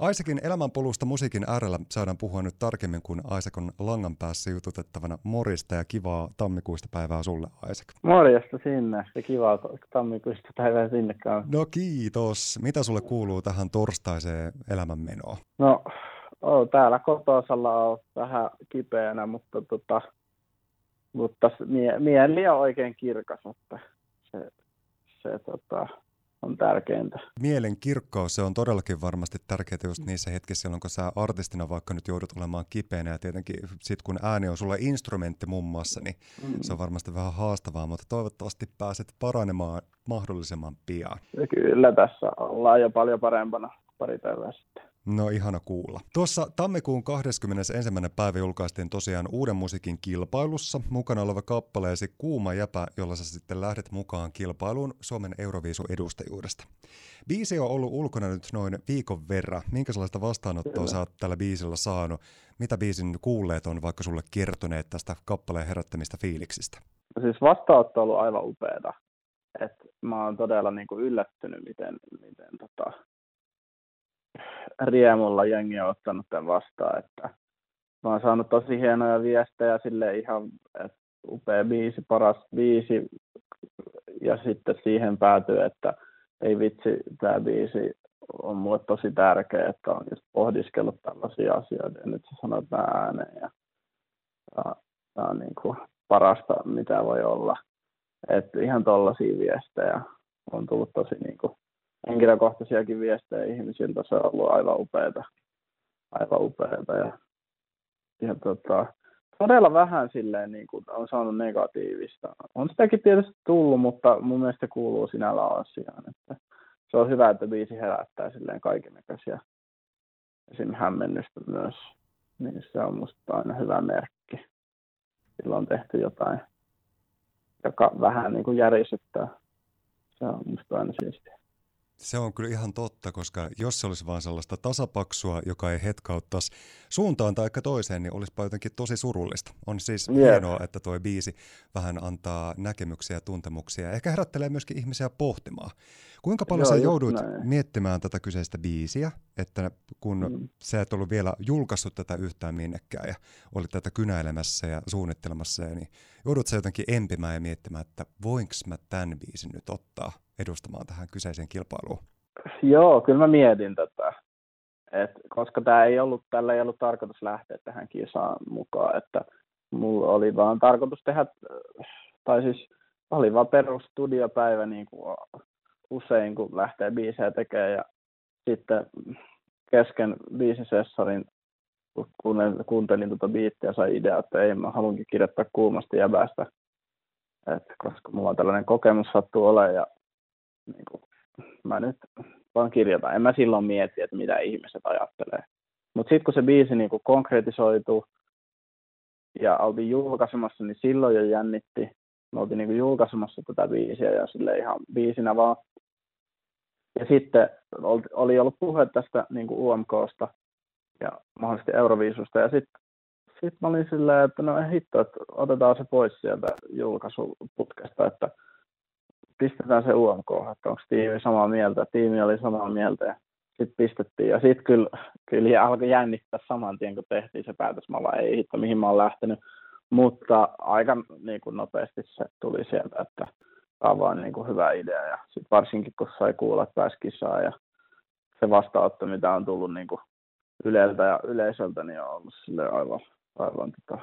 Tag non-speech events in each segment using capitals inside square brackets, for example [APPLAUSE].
Aisakin elämänpolusta musiikin äärellä saadaan puhua nyt tarkemmin, kun Aisak on langan päässä jututettavana morista ja kivaa tammikuista päivää sulle, Aisak. Morjesta sinne ja kivaa tammikuista päivää sinne kanssa. No kiitos. Mitä sulle kuuluu tähän torstaiseen elämänmenoon? No, oh, täällä kotosalla on vähän kipeänä, mutta, tota, mutta mie- mieli on oikein kirkas, että se, se tota, on tärkeintä. Mielen kirkkaus, se on todellakin varmasti tärkeää just niissä hetkissä, silloin kun sä artistina vaikka nyt joudut olemaan kipeänä ja tietenkin sit kun ääni on sulla instrumentti muun muassa, niin mm. se on varmasti vähän haastavaa, mutta toivottavasti pääset paranemaan mahdollisimman pian. Ja kyllä tässä ollaan jo paljon parempana pari päivää sitten. No ihana kuulla. Tuossa tammikuun 21. päivä julkaistiin tosiaan uuden musiikin kilpailussa mukana oleva kappaleesi Kuuma jäpä, jolla sä sitten lähdet mukaan kilpailuun Suomen Euroviisu-edustajuudesta. Biisi on ollut ulkona nyt noin viikon verran. Minkä sellaista vastaanottoa Kyllä. sä oot tällä biisillä saanut? Mitä biisin kuulleet on vaikka sulle kertoneet tästä kappaleen herättämistä fiiliksistä? No siis vastaanotto on ollut aivan upeata. Et mä oon todella niin kuin yllättynyt, miten, miten tota, riemulla jengi on ottanut tämän vastaan, että mä oon saanut tosi hienoja viestejä sille ihan, että upea biisi, paras biisi, ja sitten siihen päätyy, että ei vitsi, tämä biisi on mulle tosi tärkeä, että on just pohdiskellut tällaisia asioita, ja nyt sä sanot nämä ääneen, ja tämä on niin kuin parasta, mitä voi olla. Että ihan tollaisia viestejä on tullut tosi niin kuin henkilökohtaisiakin viestejä ihmisiltä. Se on ollut aivan upeata. Aivan upeata. Ja, ja tota, todella vähän silleen niin kuin on saanut negatiivista. On sitäkin tietysti tullut, mutta mun mielestä kuuluu sinällään asiaan. Että se on hyvä, että biisi herättää silleen kaikennäköisiä esim. hämmennystä myös. Niin se on musta aina hyvä merkki. Silloin on tehty jotain, joka vähän niin kuin järisyttää. Se on musta aina siistiä. Se on kyllä ihan totta, koska jos se olisi vain sellaista tasapaksua, joka ei hetkauttaisi suuntaan tai toiseen, niin olisipa jotenkin tosi surullista. On siis yeah. hienoa, että tuo biisi vähän antaa näkemyksiä ja tuntemuksia. Ehkä herättelee myöskin ihmisiä pohtimaan. Kuinka paljon Joo, sä jouduit näin. miettimään tätä kyseistä biisiä, että kun mm. sä et ollut vielä julkaissut tätä yhtään minnekään ja olit tätä kynäilemässä ja suunnittelemassa, niin joudut sä jotenkin empimään ja miettimään, että voinko mä tämän biisin nyt ottaa edustamaan tähän kyseiseen kilpailuun? Joo, kyllä mä mietin tätä. Et, koska tämä ei ollut, tällä ei ollut tarkoitus lähteä tähän kisaan mukaan, että mulla oli vaan tarkoitus tehdä, tai siis oli vaan perustudiopäivä niin kuin usein, kun lähtee biisejä tekemään ja sitten kesken biisisessarin kun kuuntelin tuota biittiä, sai idea, että ei, mä haluankin kirjoittaa kuumasta jäbästä, koska mulla on tällainen kokemus sattuu olemaan ja niin kuin, mä nyt vaan kirjoitan. En mä silloin mieti, että mitä ihmiset ajattelee. Mutta sitten kun se biisi niin kuin konkretisoitu ja oltiin julkaisemassa, niin silloin jo jännitti. Me oltiin niin kuin julkaisemassa tätä biisiä ja sille ihan biisinä vaan. Ja sitten oli ollut puhe tästä niin kuin UMKsta ja mahdollisesti Euroviisusta. Ja sitten sit mä olin silleen, että no hitto, että otetaan se pois sieltä julkaisuputkesta, että pistetään se UMK, että onko tiimi samaa mieltä. Tiimi oli samaa mieltä ja sitten pistettiin. Ja sitten kyllä, kyllä alkoi jännittää saman tien, kun tehtiin se päätös. Mä vaan, ei hitto, mihin mä oon lähtenyt. Mutta aika niin kuin nopeasti se tuli sieltä, että tämä on vaan niin kuin hyvä idea. Ja sitten varsinkin, kun sai kuulla, että pääsi kisaan ja se vastaanotto, mitä on tullut niin kuin Yleltä ja yleisöltä, niin on ollut sille aivan, aivan tota,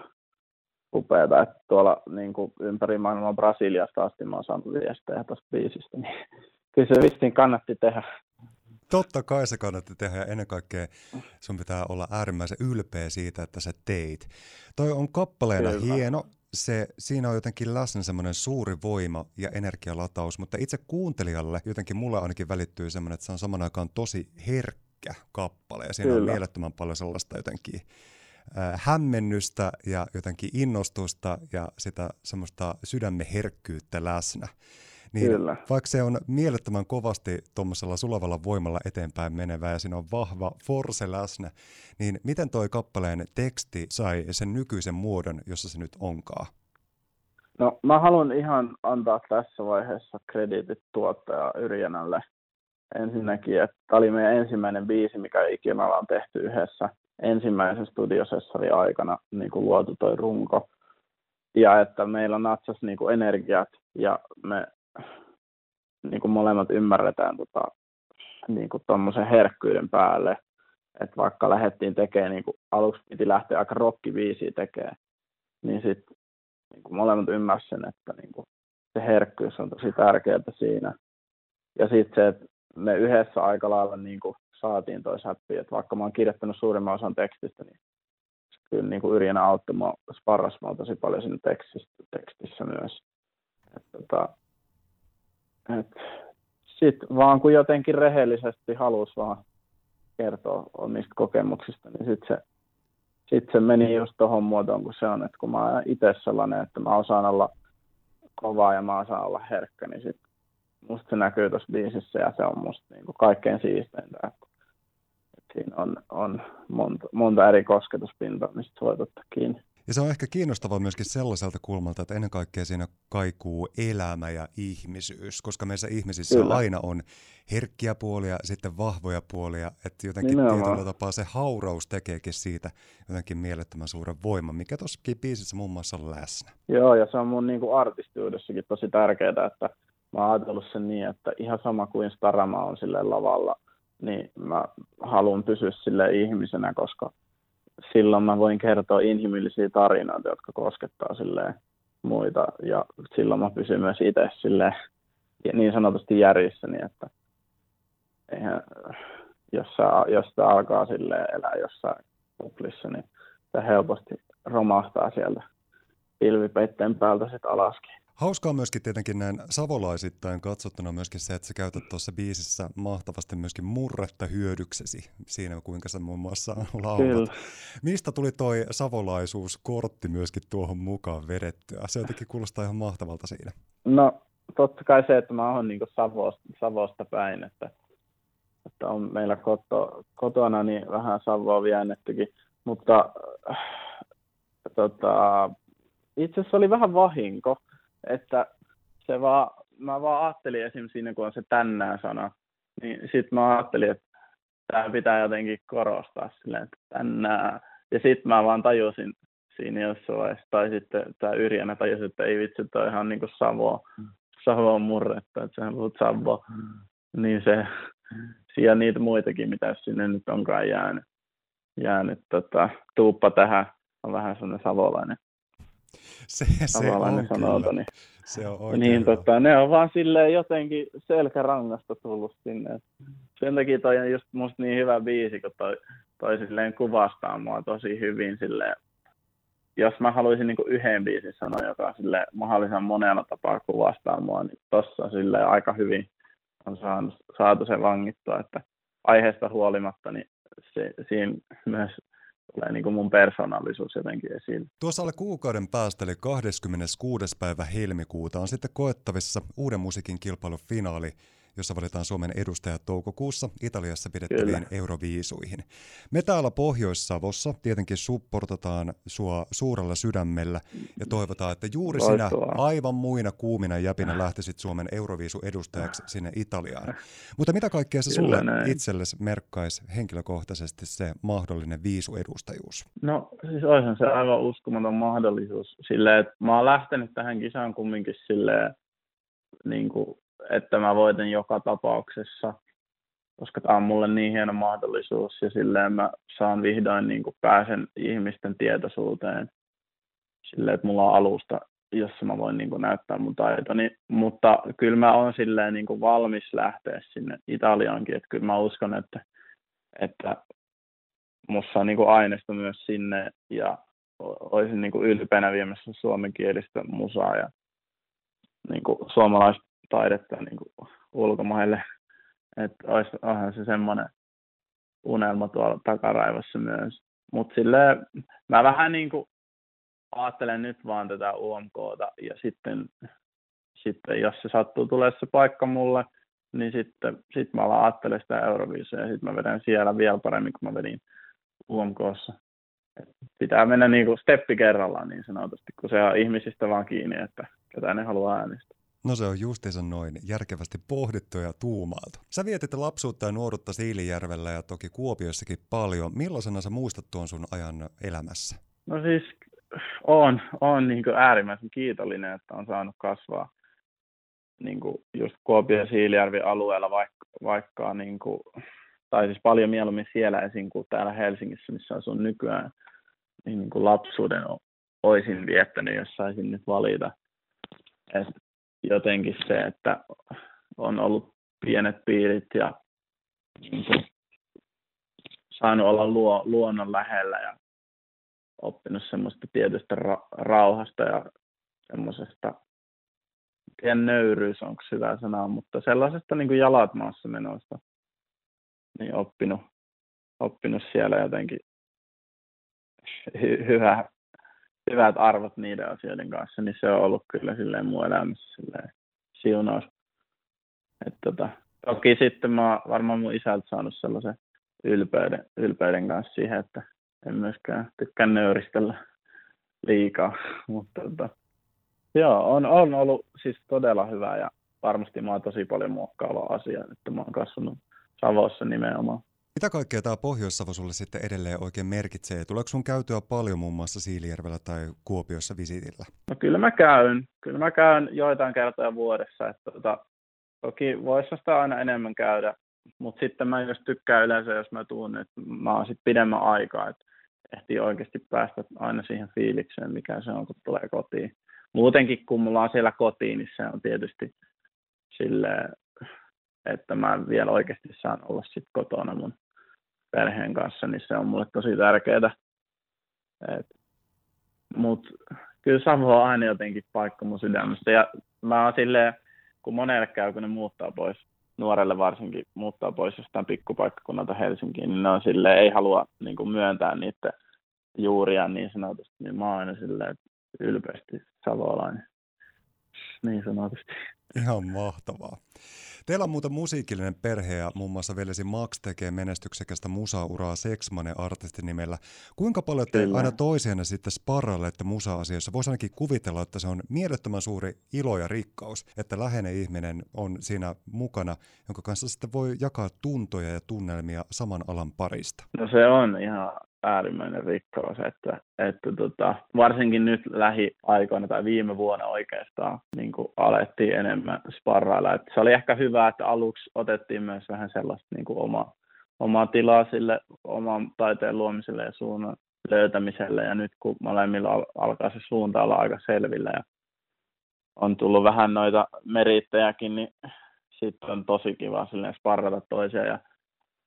upeata, että tuolla niin kuin ympäri maailmaa Brasiliasta asti mä oon saanut viestejä tuosta biisistä, niin kyllä se vissiin kannatti tehdä. Totta kai se kannatti tehdä ja ennen kaikkea sun pitää olla äärimmäisen ylpeä siitä, että sä teit. Toi on kappaleena Kyllä. hieno, se, siinä on jotenkin läsnä semmoinen suuri voima ja energialataus, mutta itse kuuntelijalle jotenkin mulle ainakin välittyy semmoinen, että se on saman aikaan tosi herkkä kappale ja siinä Kyllä. on mielettömän paljon sellaista jotenkin hämmennystä ja jotenkin innostusta ja sitä semmoista sydämen herkkyyttä läsnä. Niin Kyllä. Vaikka se on mielettömän kovasti tuommoisella sulavalla voimalla eteenpäin menevä ja siinä on vahva force läsnä, niin miten toi kappaleen teksti sai sen nykyisen muodon, jossa se nyt onkaan? No mä haluan ihan antaa tässä vaiheessa krediitit tuottaja Yrjänälle. ensinnäkin, että tämä oli meidän ensimmäinen biisi, mikä ikinä ollaan tehty yhdessä ensimmäisen studiosessori aikana niin kuin luotu toi runko. Ja että meillä natsas niin kuin energiat ja me niin kuin molemmat ymmärretään tota, niin kuin herkkyyden päälle. Että vaikka lähdettiin tekemään, niin kuin aluksi piti lähteä aika rokkiviisiä tekemään, niin sitten niin kuin molemmat ymmärsivät sen, että niin kuin se herkkyys on tosi tärkeää siinä. Ja sitten se, että me yhdessä aika lailla niin kuin saatiin toi säppi, että vaikka mä oon kirjoittanut suurimman osan tekstistä, niin kyllä niin kuin auttoi mua, sparras mua tosi paljon siinä tekstissä, tekstissä myös. tota, Sitten vaan kun jotenkin rehellisesti halusi vaan kertoa omista kokemuksista, niin sitten se, sit se meni just tuohon muotoon kuin se on, että kun mä oon itse sellainen, että mä osaan olla kovaa ja mä osaan olla herkkä, niin sit musta se näkyy tuossa biisissä ja se on musta niin kuin kaikkein siisteintä. Siinä on, on monta, monta eri kosketuspintaa, mistä voi ottaa kiinni. Ja se on ehkä kiinnostavaa myöskin sellaiselta kulmalta, että ennen kaikkea siinä kaikuu elämä ja ihmisyys, koska meissä ihmisissä Kyllä. aina on herkkiä puolia, sitten vahvoja puolia, että jotenkin Nimenomaan. tietyllä tapaa se hauraus tekeekin siitä jotenkin mielettömän suuren voiman, mikä tuossakin biisissä muun muassa on läsnä. Joo, ja se on mun niin kuin artistiudessakin tosi tärkeää, että mä oon ajatellut sen niin, että ihan sama kuin Starama on sille lavalla, niin mä haluan pysyä sille ihmisenä, koska silloin mä voin kertoa inhimillisiä tarinoita, jotka koskettaa sille muita, ja silloin mä pysyn myös itse sille niin sanotusti järjissäni, että eihän, jos, sä, jos sä alkaa sille elää jossain kuplissa, niin se helposti romahtaa sieltä pilvipeitteen päältä sitten alaskin. Hauskaa myöskin tietenkin näin savolaisittain katsottuna myöskin se, että sä käytät tuossa biisissä mahtavasti myöskin murretta hyödyksesi siinä, kuinka sä muun muassa laulat. Mistä tuli toi savolaisuuskortti myöskin tuohon mukaan vedettyä? Se jotenkin kuulostaa ihan mahtavalta siinä. No totta kai se, että mä oon niin Savosta, Savosta päin, että, että on meillä koto, kotona niin vähän Savoa väännettykin, mutta äh, tota, itse asiassa oli vähän vahinko, että se vaan, mä vaan ajattelin esim. siinä, kun on se tänään sana, niin sitten mä ajattelin, että tämä pitää jotenkin korostaa silleen, että tänään. Ja sitten mä vaan tajusin siinä jossain vaiheessa, tai sitten tämä Yrjänä tajusi, että ei vitsi, toi on ihan niin kuin Savo, Savo murretta, että sehän puhut Savo. Niin se, siellä niitä muitakin, mitä sinne nyt onkaan jäänyt, jäänyt tota, tuuppa tähän, on vähän sellainen savolainen [LAUGHS] se, se on sanota, niin, se on oikein niin, tota, ne on vaan silleen jotenkin selkärangasta tullut sinne. Sen takia toi on just musta niin hyvä biisi, kun toi, toi silleen kuvastaa mua tosi hyvin silleen, jos mä haluaisin niin yhden biisin sanoa, joka sille mahdollisimman monella tapaa kuvastaa mua, niin tossa sille aika hyvin on saanut, saatu se vangittua, että aiheesta huolimatta, niin se, siinä myös tulee niin kuin mun persoonallisuus jotenkin esiin. Tuossa alle kuukauden päästä, eli 26. päivä helmikuuta, on sitten koettavissa uuden musiikin kilpailun finaali, jossa valitaan Suomen edustajat toukokuussa Italiassa pidettäviin Kyllä. Euroviisuihin. Me täällä Pohjois-Savossa tietenkin supportataan sua suurella sydämellä ja toivotaan, että juuri sinä aivan muina kuumina jäpinä lähtisit Suomen Euroviisu-edustajaksi sinne Italiaan. Mutta mitä kaikkea se sulle näin. itsellesi merkkaisi henkilökohtaisesti se mahdollinen viisuedustajuus? No siis olisihan se aivan uskomaton mahdollisuus silleen, että mä oon lähtenyt tähän kisaan kumminkin silleen, niin kuin että mä voitan joka tapauksessa, koska tämä on mulle niin hieno mahdollisuus ja silleen mä saan vihdoin niin kuin pääsen ihmisten tietoisuuteen. Silleen, että mulla on alusta, jossa mä voin niin kuin näyttää mun taitoni, mutta kyllä mä oon silleen niin kuin valmis lähteä sinne Italiaankin, että kyllä mä uskon, että, että musta on niin kuin aineista myös sinne ja olisin niin kuin ylpeänä viemässä suomenkielistä musaa ja niin kuin suomalaista taidetta niin kuin ulkomaille. Että onhan se semmoinen unelma tuolla takaraivossa myös. Mutta silleen mä vähän niin kuin ajattelen nyt vaan tätä UMKta ja sitten, sitten jos se sattuu tulee se paikka mulle, niin sitten sit mä alan ajattelemaan sitä Euroviisua ja sitten mä vedän siellä vielä paremmin kuin mä vedin UMKssa. Pitää mennä niin kuin steppi kerrallaan niin sanotusti, kun se on ihmisistä vaan kiinni, että ketä ne haluaa äänestää. No se on justiinsa noin, järkevästi pohdittu ja tuumailtu. Sä vietit lapsuutta ja nuoruutta Siilijärvellä ja toki Kuopiossakin paljon. Millaisena sä muistat tuon sun ajan elämässä? No siis on, on niin äärimmäisen kiitollinen, että on saanut kasvaa niin just Kuopio ja Siilijärvi alueella, vaikka, vaikka niin kuin, tai siis paljon mieluummin siellä esim. kuin täällä Helsingissä, missä asun nykyään, niin, lapsuuden olisin viettänyt, jos saisin nyt valita. Et jotenkin se, että on ollut pienet piirit ja niin kuin, saanut olla luo, luonnon lähellä ja oppinut semmoista tietystä ra- rauhasta ja semmoisesta, en nöyryys onko hyvä sana, mutta sellaisesta niin kuin jalat maassa menosta, niin oppinut, oppinut siellä jotenkin hy- hyvä, hyvät arvot niiden asioiden kanssa, niin se on ollut kyllä silleen mun elämässä silleen siunaus. Et tota, toki sitten mä varmaan mun isältä saanut sellaisen ylpeyden, ylpeyden kanssa siihen, että en myöskään tykkää nöyristellä liikaa, [LAUGHS] mutta tota, joo, on, on ollut siis todella hyvä ja varmasti mä oon tosi paljon muokkaava asia, että mä oon kasvanut Savossa nimenomaan. Mitä kaikkea tämä Pohjois-Savo sulle sitten edelleen oikein merkitsee? Tuleeko sun käytyä paljon muun muassa Siilijärvellä tai Kuopiossa visitillä? No kyllä mä käyn. Kyllä mä käyn joitain kertoja vuodessa. Että tota, toki voisi sitä aina enemmän käydä, mutta sitten mä just tykkään yleensä, jos mä tuun, että mä oon sitten pidemmän aikaa, että ehtii oikeasti päästä aina siihen fiilikseen, mikä se on, kun tulee kotiin. Muutenkin, kun mulla on siellä kotiin, niin se on tietysti silleen, että mä vielä oikeasti saan olla sitten kotona mun perheen kanssa, niin se on mulle tosi tärkeää. Mutta kyllä Savo on aina jotenkin paikka mun sydämestä. Ja mä oon silleen, kun monelle käy, kun ne muuttaa pois, nuorelle varsinkin muuttaa pois jostain pikkupaikkakunnalta Helsinkiin, niin ne on silleen, ei halua niin kuin myöntää niitä juuria niin sanotusti, niin mä oon aina silleen ylpeästi savolainen, niin sanotusti. Ihan mahtavaa. Teillä on muuten musiikillinen perhe ja muun muassa veljesi Max tekee menestyksekästä musauraa Seksmanen artistin nimellä. Kuinka paljon te Kyllä. aina toisianne sitten sparrailette musa-asioissa? Voisi ainakin kuvitella, että se on mielettömän suuri ilo ja rikkaus, että läheinen ihminen on siinä mukana, jonka kanssa sitten voi jakaa tuntoja ja tunnelmia saman alan parista. No se on ihan äärimmäinen rikkaus, että, että tota, varsinkin nyt lähiaikoina tai viime vuonna oikeastaan niin kuin alettiin enemmän sparrailla. Että se oli ehkä hyvä, että aluksi otettiin myös vähän sellaista niin kuin oma, omaa tilaa sille oman taiteen luomiselle ja suunnan löytämiselle. Ja nyt kun molemmilla alkaa se suunta olla aika selvillä ja on tullut vähän noita merittäjäkin, niin sitten on tosi kiva sparrata toisia ja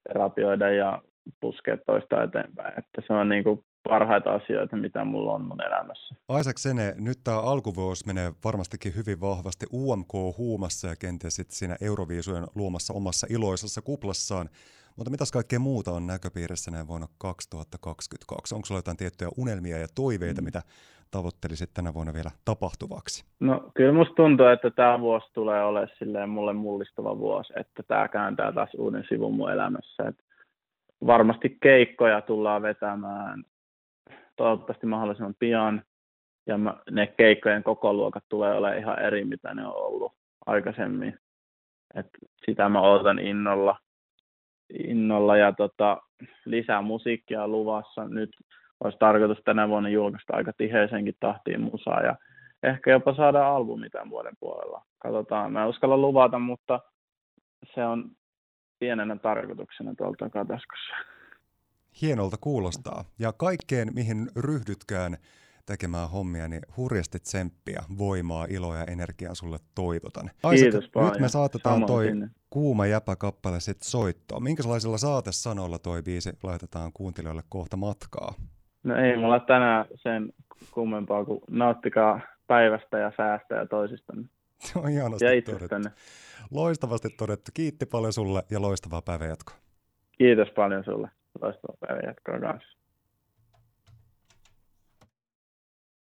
terapioida ja puskea toista eteenpäin. Että se on niin kuin parhaita asioita, mitä mulla on mun elämässä. Isaac Sene, nyt tämä alkuvuosi menee varmastikin hyvin vahvasti UMK-huumassa ja kenties sitten siinä Euroviisujen luomassa omassa iloisessa kuplassaan. Mutta mitäs kaikkea muuta on näköpiirissä näin vuonna 2022? Onko sulla jotain tiettyjä unelmia ja toiveita, mm. mitä tavoittelisit tänä vuonna vielä tapahtuvaksi? No kyllä musta tuntuu, että tämä vuosi tulee olemaan mulle mullistava vuosi, että tämä kääntää taas uuden sivun mun elämässä. Et varmasti keikkoja tullaan vetämään toivottavasti mahdollisimman pian. Ja ne keikkojen koko luokat tulee olemaan ihan eri, mitä ne on ollut aikaisemmin. Et sitä mä odotan innolla. innolla ja tota, lisää musiikkia luvassa. Nyt olisi tarkoitus tänä vuonna julkaista aika tiheisenkin tahtiin musaa ja ehkä jopa saada albumi tämän vuoden puolella. Katsotaan, mä en uskalla luvata, mutta se on pienenä tarkoituksena tuolta takataskussa. Hienolta kuulostaa. Ja kaikkeen, mihin ryhdytkään tekemään hommia, niin hurjasti tsemppiä, voimaa, iloa ja energiaa sulle toivotan. Kiitos Isaac, paljon. Nyt me saatetaan Samoin toi sinne. kuuma jäpäkappale sitten soittoon. Minkälaisilla saatesanoilla toi biisi laitetaan kuuntelijoille kohta matkaa? No ei mulla tänään sen kummempaa kuin nauttikaa päivästä ja säästä ja toisistanne. Se on ihanasti ja todettu. Loistavasti todettu. Kiitti paljon sulle ja loistavaa päivänjatkoa. Kiitos paljon sulle. Loistavaa päivänjatkoa kanssa.